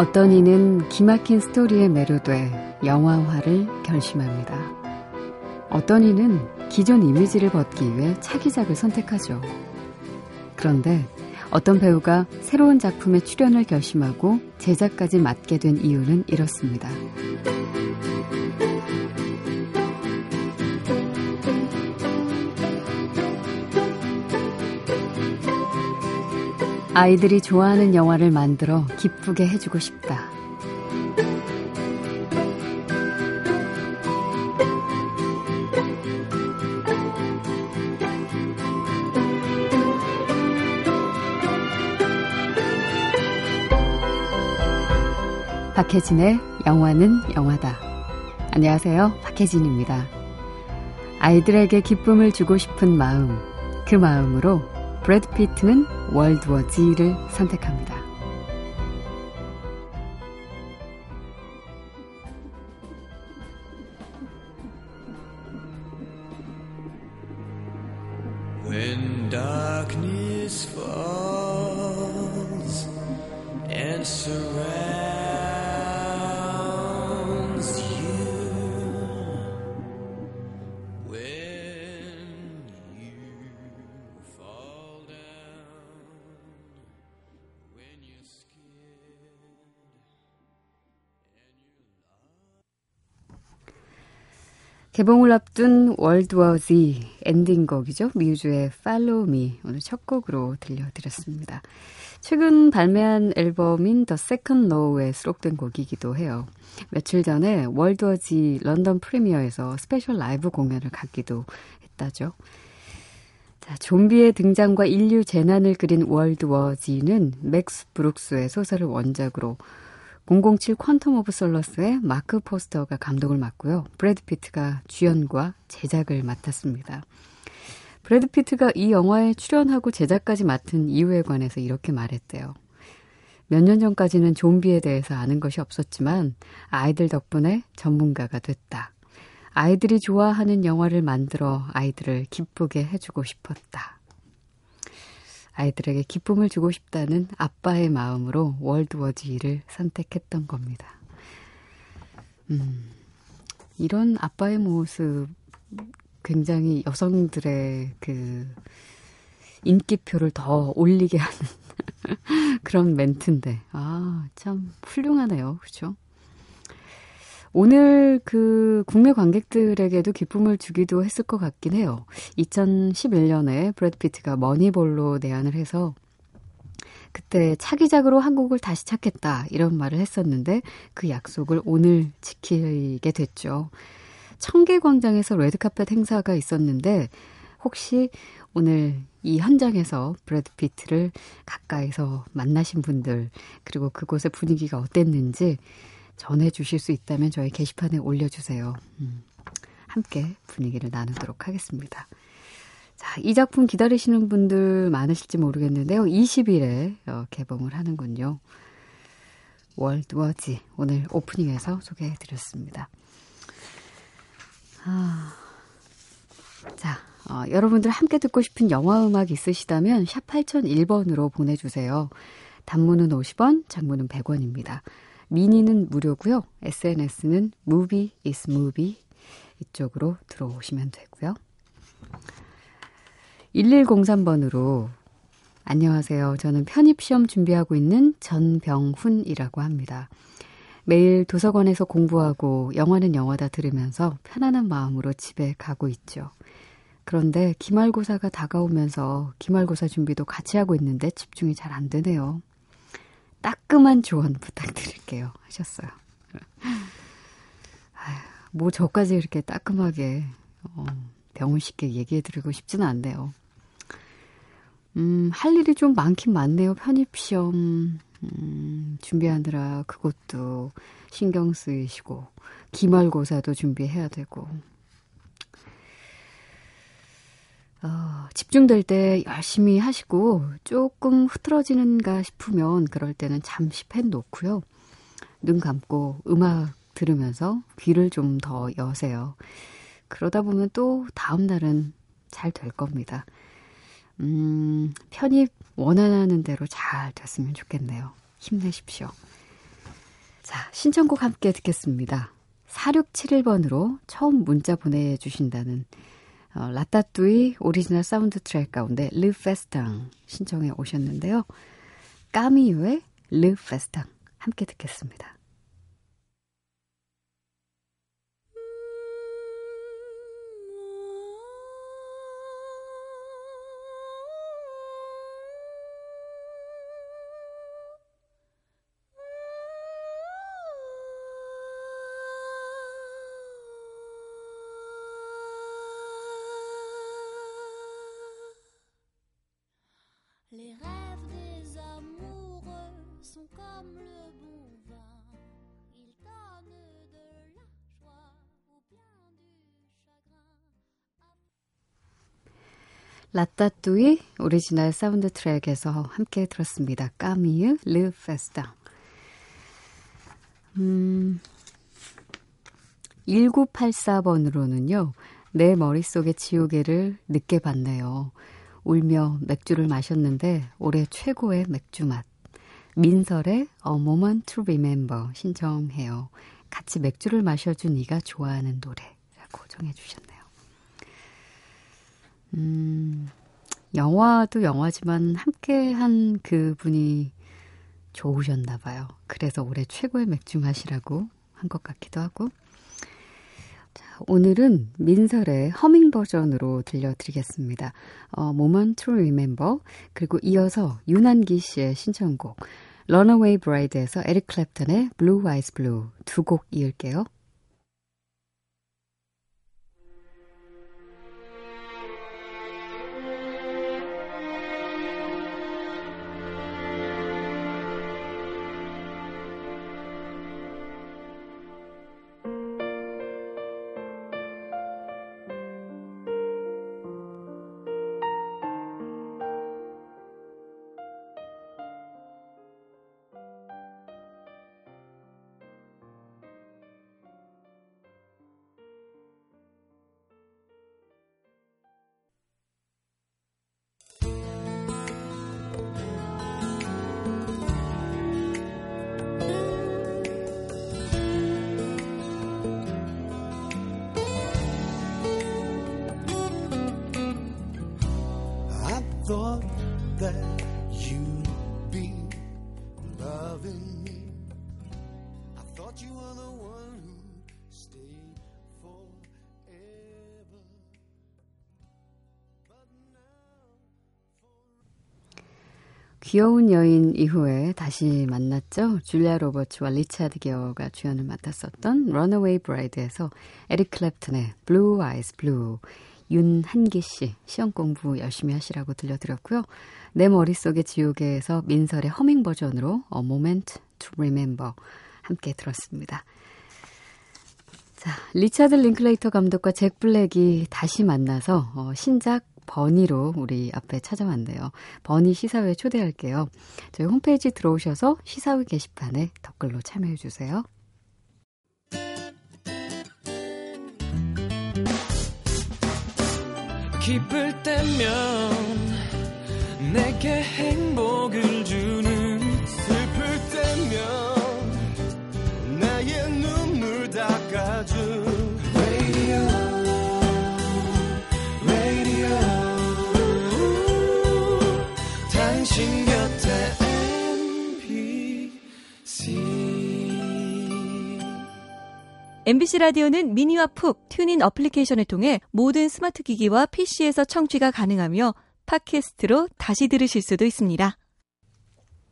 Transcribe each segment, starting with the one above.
어떤 이는 기막힌 스토리에 매료돼 영화화를 결심합니다. 어떤 이는 기존 이미지를 벗기 위해 차기작을 선택하죠. 그런데 어떤 배우가 새로운 작품에 출연을 결심하고 제작까지 맡게 된 이유는 이렇습니다. 아이들이 좋아하는 영화를 만들어 기쁘게 해주고 싶다. 박혜진의 영화는 영화다. 안녕하세요. 박혜진입니다. 아이들에게 기쁨을 주고 싶은 마음, 그 마음으로 브래드 피트는 월드워 G를 선택합니다. And surrounds 개봉을 앞둔 월드워 Z 엔딩곡이죠. 뮤즈의 Follow Me 오늘 첫 곡으로 들려드렸습니다. 최근 발매한 앨범인 The Second Law에 수록된 곡이기도 해요. 며칠 전에 월드워 Z 런던 프리미어에서 스페셜 라이브 공연을 갖기도 했다죠. 자, 좀비의 등장과 인류 재난을 그린 월드워 Z는 맥스 브룩스의 소설을 원작으로 007 퀀텀 오브 솔러스의 마크 포스터가 감독을 맡고요. 브래드 피트가 주연과 제작을 맡았습니다. 브래드 피트가 이 영화에 출연하고 제작까지 맡은 이유에 관해서 이렇게 말했대요. 몇 년 전까지는 좀비에 대해서 아는 것이 없었지만 아이들 덕분에 전문가가 됐다. 아이들이 좋아하는 영화를 만들어 아이들을 기쁘게 해주고 싶었다. 아이들에게 기쁨을 주고 싶다는 아빠의 마음으로 월드워지를 선택했던 겁니다. 음, 이런 아빠의 모습 굉장히 여성들의 그 인기표를 더 올리게 하는 그런 멘트인데, 아, 참 훌륭하네요. 그렇죠? 오늘 그 국내 관객들에게도 기쁨을 주기도 했을 것 같긴 해요. 2011년에 브래드 피트가 머니볼로 내한을 해서 그때 차기작으로 한국을 다시 찾겠다 이런 말을 했었는데 그 약속을 오늘 지키게 됐죠. 청계광장에서 레드카펫 행사가 있었는데 혹시 오늘 이 현장에서 브래드 피트를 가까이서 만나신 분들 그리고 그곳의 분위기가 어땠는지 전해주실 수 있다면 저희 게시판에 올려주세요. 음, 함께 분위기를 나누도록 하겠습니다. 자, 이 작품 기다리시는 분들 많으실지 모르겠는데요. 20일에 어, 개봉을 하는군요. 월드워지 오늘 오프닝에서 소개해드렸습니다. 아, 자, 어, 여러분들 함께 듣고 싶은 영화 음악 있으시다면 샵 8001번으로 보내주세요. 단문은 50원, 장문은 100원입니다. 미니는 무료고요. SNS는 movie is movie 이쪽으로 들어오시면 되고요. 1103번으로 안녕하세요. 저는 편입시험 준비하고 있는 전병훈이라고 합니다. 매일 도서관에서 공부하고 영화는 영화다 들으면서 편안한 마음으로 집에 가고 있죠. 그런데 기말고사가 다가오면서 기말고사 준비도 같이 하고 있는데 집중이 잘 안 되네요. 따끔한 조언 부탁드릴게요. 하셨어요. 아휴, 뭐 저까지 이렇게 따끔하게 어, 병훈 씨께 얘기해드리고 싶지는 않네요. 음, 할 일이 좀 많긴 많네요. 편입시험 음, 준비하느라 그것도 신경 쓰이시고 기말고사도 준비해야 되고 어, 집중될 때 열심히 하시고 조금 흐트러지는가 싶으면 그럴 때는 잠시 펜 놓고요. 눈 감고 음악 들으면서 귀를 좀 더 여세요. 그러다 보면 또 다음 날은 잘 될 겁니다. 음, 편입 원하는 대로 잘 됐으면 좋겠네요. 힘내십시오. 자, 신청곡 함께 듣겠습니다. 4671번으로 처음 문자 보내주신다는 어, 라따뚜이 오리지널 사운드 트랙 가운데 Le Festin 신청해 오셨는데요. 까미유의 르 페스탕 함께 듣겠습니다. 라따뚜이 오리지널 사운드 트랙에서 함께 들었습니다. 까미유 Le Festin. 음, 1984번으로는요. 내 머릿속의 지우개를 늦게 봤네요. 울며 맥주를 마셨는데 올해 최고의 맥주 맛. 민설의 A Moment to Remember 신청해요. 같이 맥주를 마셔준 네가 좋아하는 노래라고 전해주셨네요. 음, 영화도 영화지만 함께 한 그 분이 좋으셨나 봐요. 그래서 올해 최고의 맥주 맛이라고 한 것 같기도 하고. 자, 오늘은 민설의 허밍 버전으로 들려드리겠습니다. 어, Moment to Remember 그리고 이어서 윤한기 씨의 신청곡 Runaway Bride에서 에릭 클랩턴의 Blue Eyes Blue 두 곡 이을게요. 귀여운 여인 이후에 다시 만났죠. 줄리아 로버츠와 리차드 기어가 주연을 맡았었던 Runaway Bride에서 에릭 클랩튼의 Blue Eyes Blue 윤한기 씨 시험 공부 열심히 하시라고 들려드렸고요. 내 머릿속의 지우개에서 민설의 허밍 버전으로 A Moment to Remember 함께 들었습니다. 자, 리차드 링클레이터 감독과 잭 블랙이 다시 만나서 어, 신작 버니로 우리 앞에 찾아왔네요. 버니 시사회 초대할게요. 저희 홈페이지 들어오셔서 시사회 게시판에 댓글로 참여해 주세요. 기쁠 때면 내게 행복을 주는 MBC 라디오는 미니와 푹 튜닝 어플리케이션을 통해 모든 스마트 기기와 PC에서 청취가 가능하며 팟캐스트로 다시 들으실 수도 있습니다.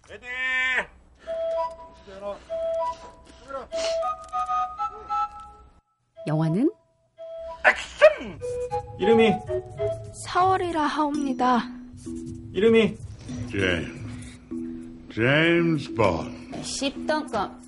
레디! 영화는 액션! 이름이 4월이라 하옵니다. 이름이 제임스 제임스 본 십덩검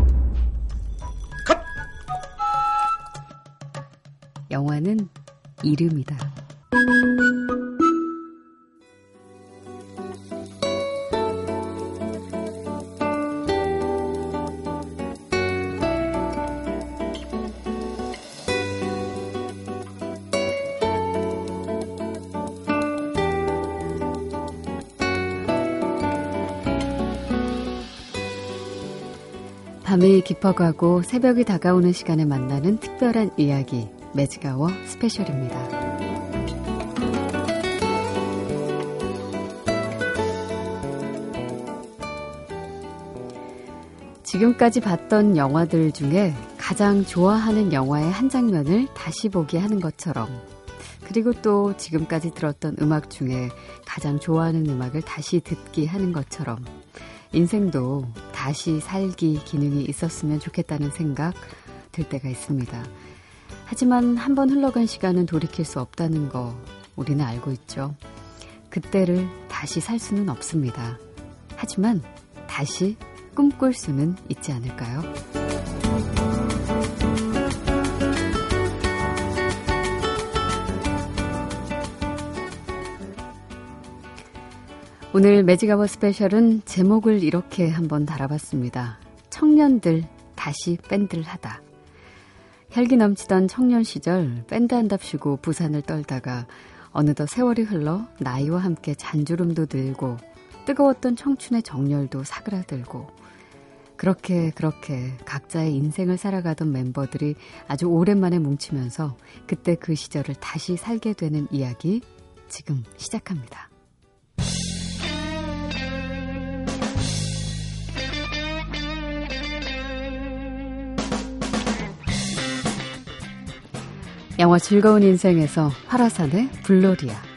영화는 이름이다. 밤이 깊어가고 새벽이 다가오는 시간에 만나는 특별한 이야기, 매직아워 스페셜입니다. 지금까지 봤던 영화들 중에 가장 좋아하는 영화의 한 장면을 다시 보게 하는 것처럼 그리고 또 지금까지 들었던 음악 중에 가장 좋아하는 음악을 다시 듣기 하는 것처럼 인생도 다시 살기 기능이 있었으면 좋겠다는 생각 들 때가 있습니다. 하지만 한 번 흘러간 시간은 돌이킬 수 없다는 거 우리는 알고 있죠. 그때를 다시 살 수는 없습니다. 하지만 다시 꿈꿀 수는 있지 않을까요? 오늘 매직아워 스페셜은 제목을 이렇게 한번 달아봤습니다. 청년들 다시 밴드를 하다. 혈기 넘치던 청년 시절 밴드 한답시고 부산을 떨다가 어느덧 세월이 흘러 나이와 함께 잔주름도 들고 뜨거웠던 청춘의 정열도 사그라들고 그렇게 그렇게 각자의 인생을 살아가던 멤버들이 아주 오랜만에 뭉치면서 그때 그 시절을 다시 살게 되는 이야기 지금 시작합니다. 영화 즐거운 인생에서 화라산의 블로리아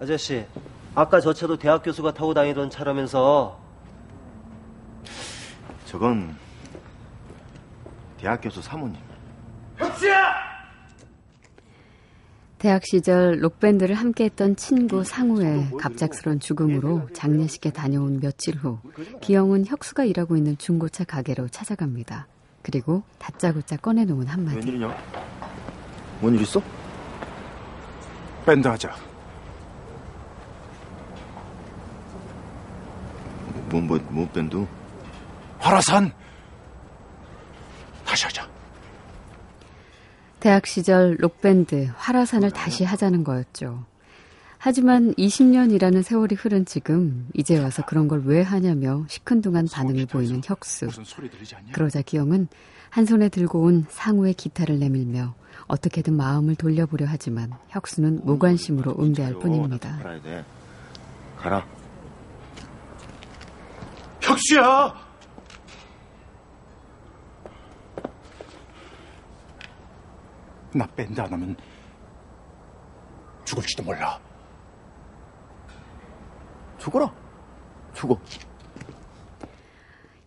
아저씨, 아까 저 차도 대학 교수가 타고 다니던 차라면서 저건 대학 교수 사모님. 대학 시절 록밴드를 함께했던 친구 상우의 갑작스런 죽음으로 장례식에 다녀온 며칠 후 기영은 혁수가 일하고 있는 중고차 가게로 찾아갑니다. 그리고 다짜고짜 꺼내놓은 한마디. 웬일이냐? 뭔 일 있어? 밴드 하자. 뭐, 뭐, 뭐 밴드? 화라산. 다시 하자. 대학 시절 록밴드 화라산을 다시 하자는 거였죠. 하지만 20년이라는 세월이 흐른 지금 이제 와서 그런 걸 왜 하냐며 시큰둥한 반응을 보이는 혁수. 그러자 기영은 한 손에 들고 온 상우의 기타를 내밀며 어떻게든 마음을 돌려보려 하지만 혁수는 무관심으로 응대할 뿐입니다. 가야 돼. 가라. 혁수야! 나 밴드 안 하면 죽을지도 몰라. 죽어라. 죽어.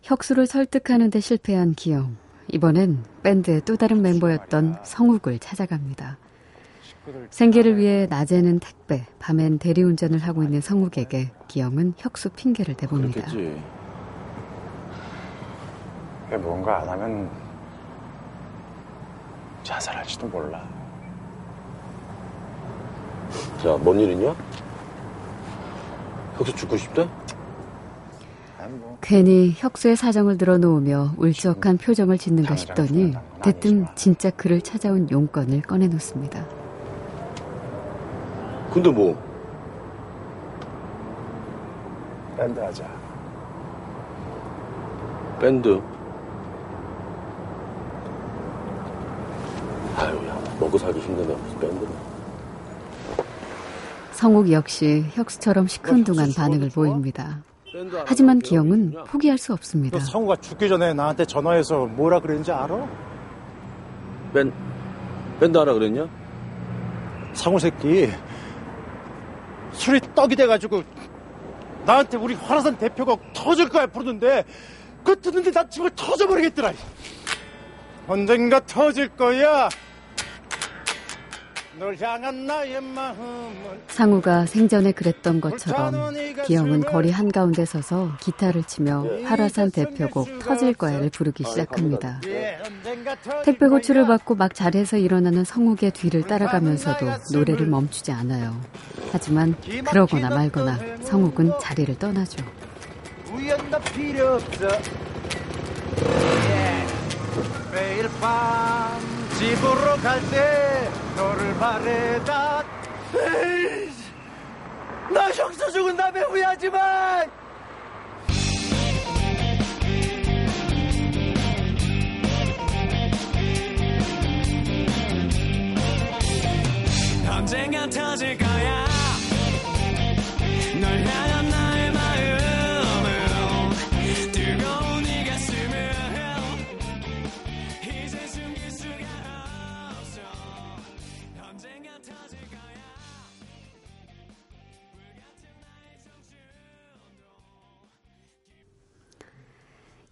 혁수를 설득하는 데 실패한 기영. 이번엔 밴드의 또 다른 멤버였던 성욱을 찾아갑니다. 생계를 위해 낮에는 택배, 밤엔 대리운전을 하고 있는 성욱에게 기영은 혁수 핑계를 대봅니다. 그렇겠지. 뭔가 안 하면 자살할지도 몰라. 자, 뭔 일이냐? 혁수 죽고 싶대? 괜히 혁수의 사정을 들어놓으며 울적한 표정을 짓는가 싶더니 대뜸 진짜 그를 찾아온 용건을 꺼내놓습니다. 근데 뭐? 밴드 하자. 밴드? 아유, 야, 먹고 살기 힘드네. 밴드를. 성욱 역시 혁수처럼 시큰둥한 반응을 보입니다. 하지만 기영은 포기할 수 없습니다. 그 성우가 죽기 전에 나한테 전화해서 뭐라 그랬는지 알아? 밴, 밴드 하라 그랬냐? 상호 새끼 술이 떡이 돼가지고 나한테 우리 화라산 대표곡 터질 거야 부르는데 그거 듣는데 나 정말 터져버리겠더라 언젠가 터질 거야 상우가 생전에 그랬던 것처럼 기영은 거리 한가운데 서서 기타를 치며 화라산 대표곡 터질 거야를 부르기 시작합니다. 택배 호출을 받고 막 자리에서 일어나는 성욱의 뒤를 따라가면서도 노래를 멈추지 않아요. 하지만 그러거나 말거나 성욱은 자리를 떠나죠. 우연 필요 없어 예. 매일 밤 집으로 갈 때 너를 바래다. 에이, 나 형사 죽은 다음에 후회하지만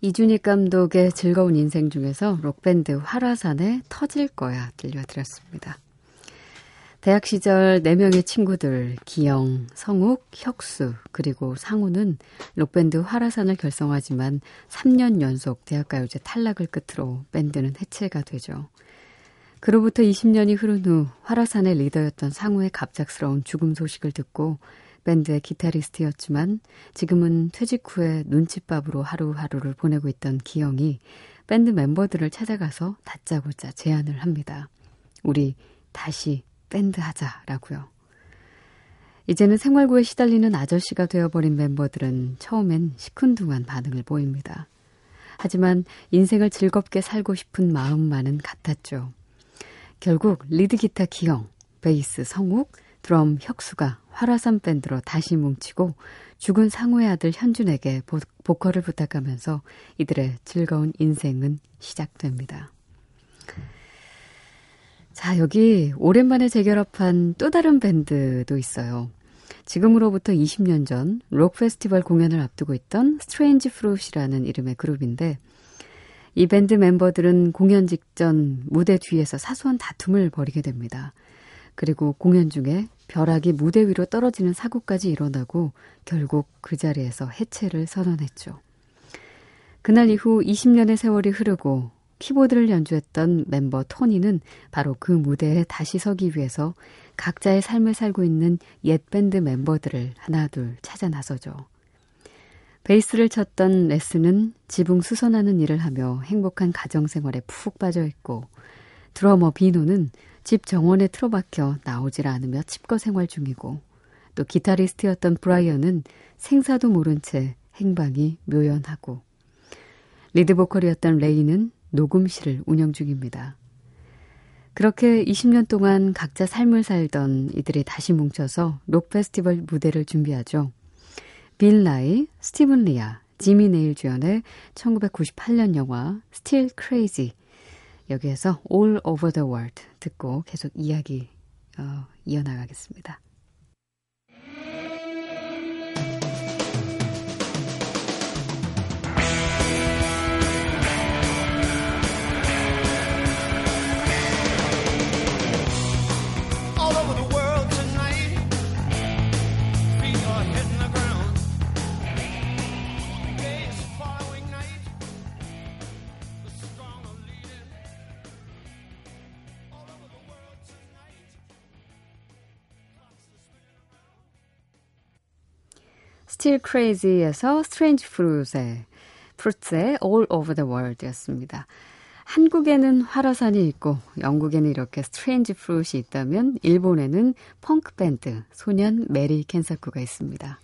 이준익 감독의 즐거운 인생 중에서 록밴드 화라산의 터질 거야 들려드렸습니다. 대학 시절 4명의 친구들, 기영, 성욱, 혁수, 그리고 상우는 록밴드 화라산을 결성하지만 3년 연속 대학가요제 탈락을 끝으로 밴드는 해체가 되죠. 그로부터 20년이 흐른 후 화라산의 리더였던 상우의 갑작스러운 죽음 소식을 듣고 밴드의 기타리스트였지만 지금은 퇴직 후에 눈칫밥으로 하루하루를 보내고 있던 기영이 밴드 멤버들을 찾아가서 다짜고짜 제안을 합니다. 우리 다시 밴드 하자라고요. 이제는 생활고에 시달리는 아저씨가 되어버린 멤버들은 처음엔 시큰둥한 반응을 보입니다. 하지만 인생을 즐겁게 살고 싶은 마음만은 같았죠. 결국 리드 기타 기영, 베이스 성욱, 드럼 혁수가 활화산 밴드로 다시 뭉치고 죽은 상우의 아들 현준에게 보, 보컬을 부탁하면서 이들의 즐거운 인생은 시작됩니다. 자, 여기 오랜만에 재결합한 또 다른 밴드도 있어요. 지금으로부터 20년 전 록 페스티벌 공연을 앞두고 있던 Strange Fruits라는 이름의 그룹인데 이 밴드 멤버들은 공연 직전 무대 뒤에서 사소한 다툼을 벌이게 됩니다. 그리고 공연 중에 벼락이 무대 위로 떨어지는 사고까지 일어나고 결국 그 자리에서 해체를 선언했죠. 그날 이후 20년의 세월이 흐르고 키보드를 연주했던 멤버 토니는 바로 그 무대에 다시 서기 위해서 각자의 삶을 살고 있는 옛 밴드 멤버들을 하나둘 찾아 나서죠. 베이스를 쳤던 레스는 지붕 수선하는 일을 하며 행복한 가정 생활에 푹 빠져 있고 드러머 비노는 집 정원에 틀어박혀 나오질 않으며 칩거 생활 중이고 또 기타리스트였던 브라이언은 생사도 모른 채 행방이 묘연하고 리드 보컬이었던 레이는 녹음실을 운영 중입니다. 그렇게 20년 동안 각자 삶을 살던 이들이 다시 뭉쳐서 록 페스티벌 무대를 준비하죠. 빌 나이, 스티븐 레아, 지미 네일 주연의 1998년 영화 스틸 크레이지 여기에서 All Over the World 듣고 계속 이야기 어, 이어나가겠습니다. Still Crazy에서 Strange Fruit의, Fruits의 All Over the World였습니다. 한국에는 활화산이 있고 영국에는 이렇게 Strange Fruit이 있다면 일본에는 펑크 밴드 소년 메리 켄사쿠가 있습니다.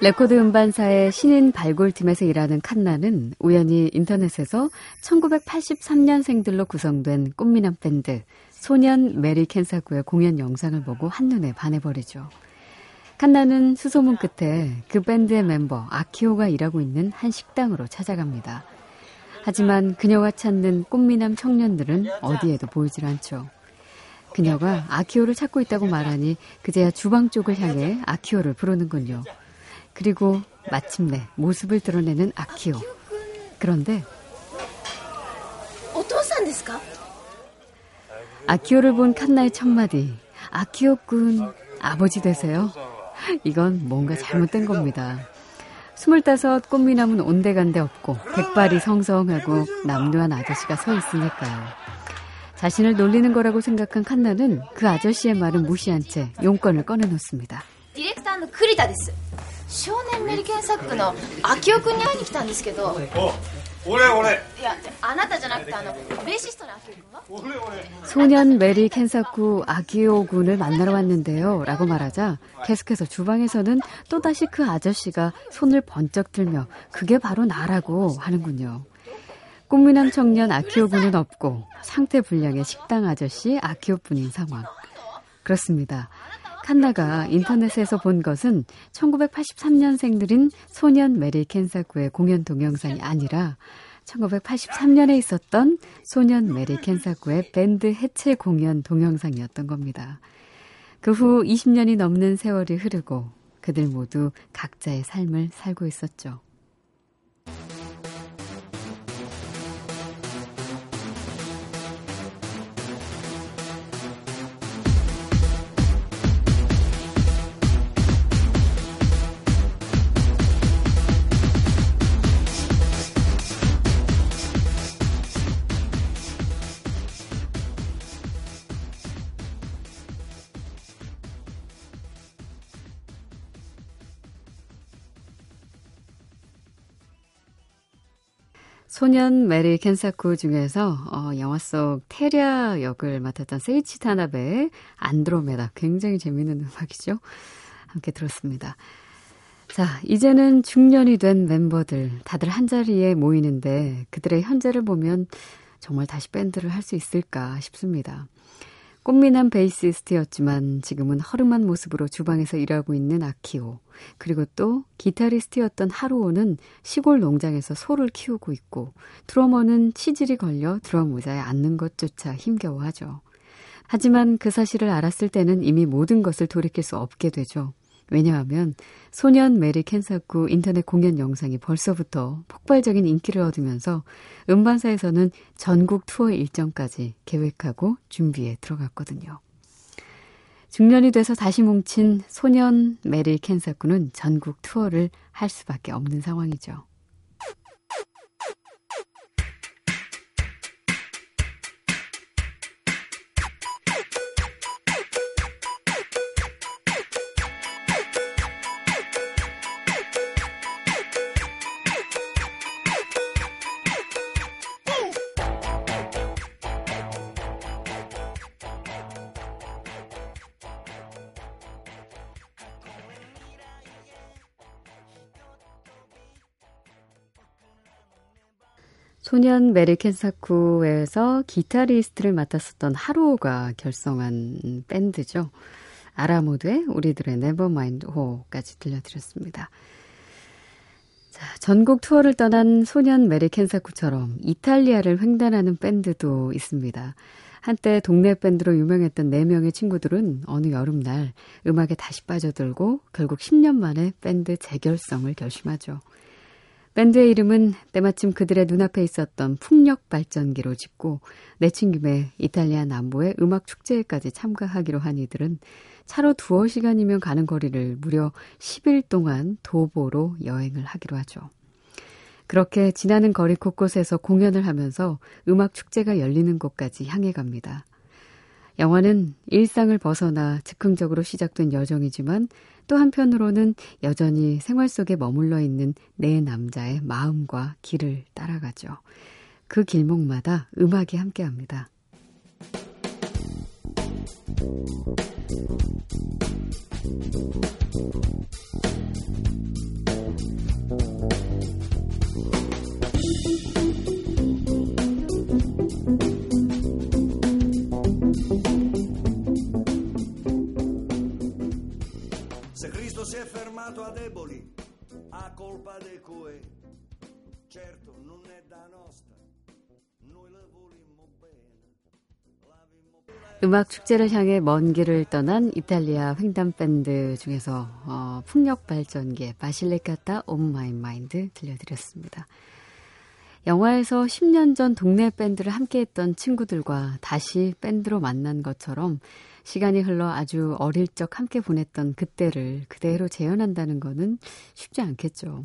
레코드 음반사의 신인 발굴팀에서 일하는 칸나는 우연히 인터넷에서 1983년생들로 구성된 꽃미남 밴드 소년 메리 켄사쿠의 공연 영상을 보고 한눈에 반해버리죠. 칸나는 수소문 끝에 그 밴드의 멤버 아키오가 일하고 있는 한 식당으로 찾아갑니다. 하지만 그녀가 찾는 꽃미남 청년들은 어디에도 보이질 않죠. 그녀가 아키오를 찾고 있다고 말하니 그제야 주방 쪽을 향해 아키오를 부르는군요. 그리고 마침내 모습을 드러내는 아키오. 그런데 어떠셨습니까? 아키오를 본 칸나의 첫마디. 아키오군 아버지 되세요? 이건 뭔가 잘못된 겁니다. 스물다섯 꽃미남은 온데간데 없고 백발이 성성하고 남루한 아저씨가 서 있으니까요. 자신을 놀리는 거라고 생각한 칸나는 그 아저씨의 말은 무시한 채 용건을 꺼내놓습니다. 디렉터는 크리다 됐어. 少年メリケンサックの秋夫君に会いに来たんですけど俺俺いやあなたじゃなくてあのベーシストの秋夫君は 소년 메리 켄사쿠 아기오 군을 만나러 왔는데요. 라고 말하자 계속해서 주방에서는 또다시 그 아저씨가 손을 번쩍 들며 그게 바로 나라고 하는군요. 꽃미남 청년 아키오 군은 없고 상태 불량의 식당 아저씨 아키오 뿐인 상황. 그렇습니다. 칸나가 인터넷에서 본 것은 1983년생들인 소년 메리 켄사쿠의 공연 동영상이 아니라 1983년에 있었던 소년 메리 켄사쿠의 밴드 해체 공연 동영상이었던 겁니다. 그 후 20년이 넘는 세월이 흐르고 그들 모두 각자의 삶을 살고 있었죠. 소년 메리 켄사쿠 중에서 어, 영화 속 테랴 역을 맡았던 세이치 타나베의 안드로메다 굉장히 재미있는 음악이죠. 함께 들었습니다. 자, 이제는 중년이 된 멤버들 다들 한 자리에 모이는데 그들의 현재를 보면 정말 다시 밴드를 할 수 있을까 싶습니다. 꽃미남 베이시스트였지만 지금은 허름한 모습으로 주방에서 일하고 있는 아키오. 그리고 또 기타리스트였던 하루오는 시골 농장에서 소를 키우고 있고 드러머는 치질이 걸려 드럼 의자에 앉는 것조차 힘겨워하죠. 하지만 그 사실을 알았을 때는 이미 모든 것을 돌이킬 수 없게 되죠. 왜냐하면 소년 메리 켄사쿠 인터넷 공연 영상이 벌써부터 폭발적인 인기를 얻으면서 음반사에서는 전국 투어 일정까지 계획하고 준비에 들어갔거든요. 중년이 돼서 다시 뭉친 소년 메리 켄사쿠는 전국 투어를 할 수밖에 없는 상황이죠. 소년 메리 켄사쿠에서 기타리스트를 맡았었던 하루오가 결성한 밴드죠. 아라모드의 우리들의 네버마인드 호까지 들려드렸습니다. 자, 전국 투어를 떠난 소년 메리 켄사쿠처럼 이탈리아를 횡단하는 밴드도 있습니다. 한때 동네 밴드로 유명했던 4명의 친구들은 어느 여름날 음악에 다시 빠져들고 결국 10년 만에 밴드 재결성을 결심하죠. 밴드의 이름은 때마침 그들의 눈앞에 있었던 풍력 발전기로 짓고 내친 김에 이탈리아 남부의 음악 축제에까지 참가하기로 한 이들은 차로 두어 시간이면 가는 거리를 무려 10일 동안 도보로 여행을 하기로 하죠. 그렇게 지나는 거리 곳곳에서 공연을 하면서 음악 축제가 열리는 곳까지 향해 갑니다. 영화는 일상을 벗어나 즉흥적으로 시작된 여정이지만 또 한편으로는 여전히 생활 속에 머물러 있는 내 남자의 마음과 길을 따라가죠. 그 길목마다 음악이 함께 합니다. Colpa dei coe. Certo, non è da nostra. Noi le volimmo bene. 음악 축제를 향해 먼 길을 떠난 이탈리아 횡단 밴드 중에서 어, 풍력 발전기의 바실레카타 온 마이 마인드 들려드렸습니다. 영화에서 10년 전 동네 밴드를 함께했던 친구들과 다시 밴드로 만난 것처럼 시간이 흘러 아주 어릴 적 함께 보냈던 그때를 그대로 재현한다는 것은 쉽지 않겠죠.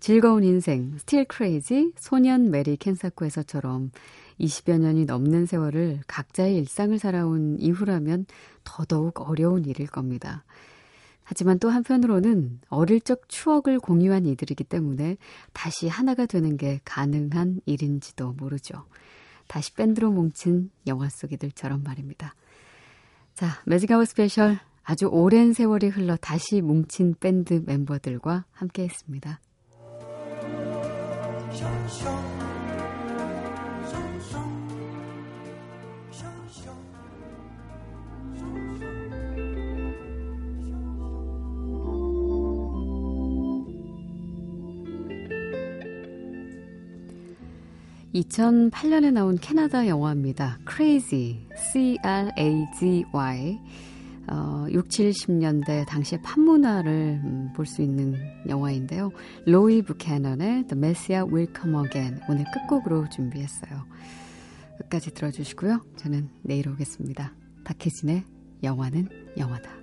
즐거운 인생, 스틸 크레이지, 소년 메리 켄사쿠에서처럼 20여 년이 넘는 세월을 각자의 일상을 살아온 이후라면 더더욱 어려운 일일 겁니다. 하지만 또 한편으로는 어릴 적 추억을 공유한 이들이기 때문에 다시 하나가 되는 게 가능한 일인지도 모르죠. 다시 밴드로 뭉친 영화 속 이들처럼 말입니다. 자, 매직아워 스페셜 아주 오랜 세월이 흘러 다시 뭉친 밴드 멤버들과 함께 했습니다. (2008년에) 나온 캐나다 영화입니다. Crazy, C-R-A-Z-Y. 어, 6, 70년대 당시의 팝문화를 음, 볼수 있는 영화인데요. 로이 부캐넌의 The Messiah Will Come Again 오늘 끝곡으로 준비했어요. 끝까지 들어주시고요. 저는 내일 오겠습니다. 박혜진의 영화는 영화다.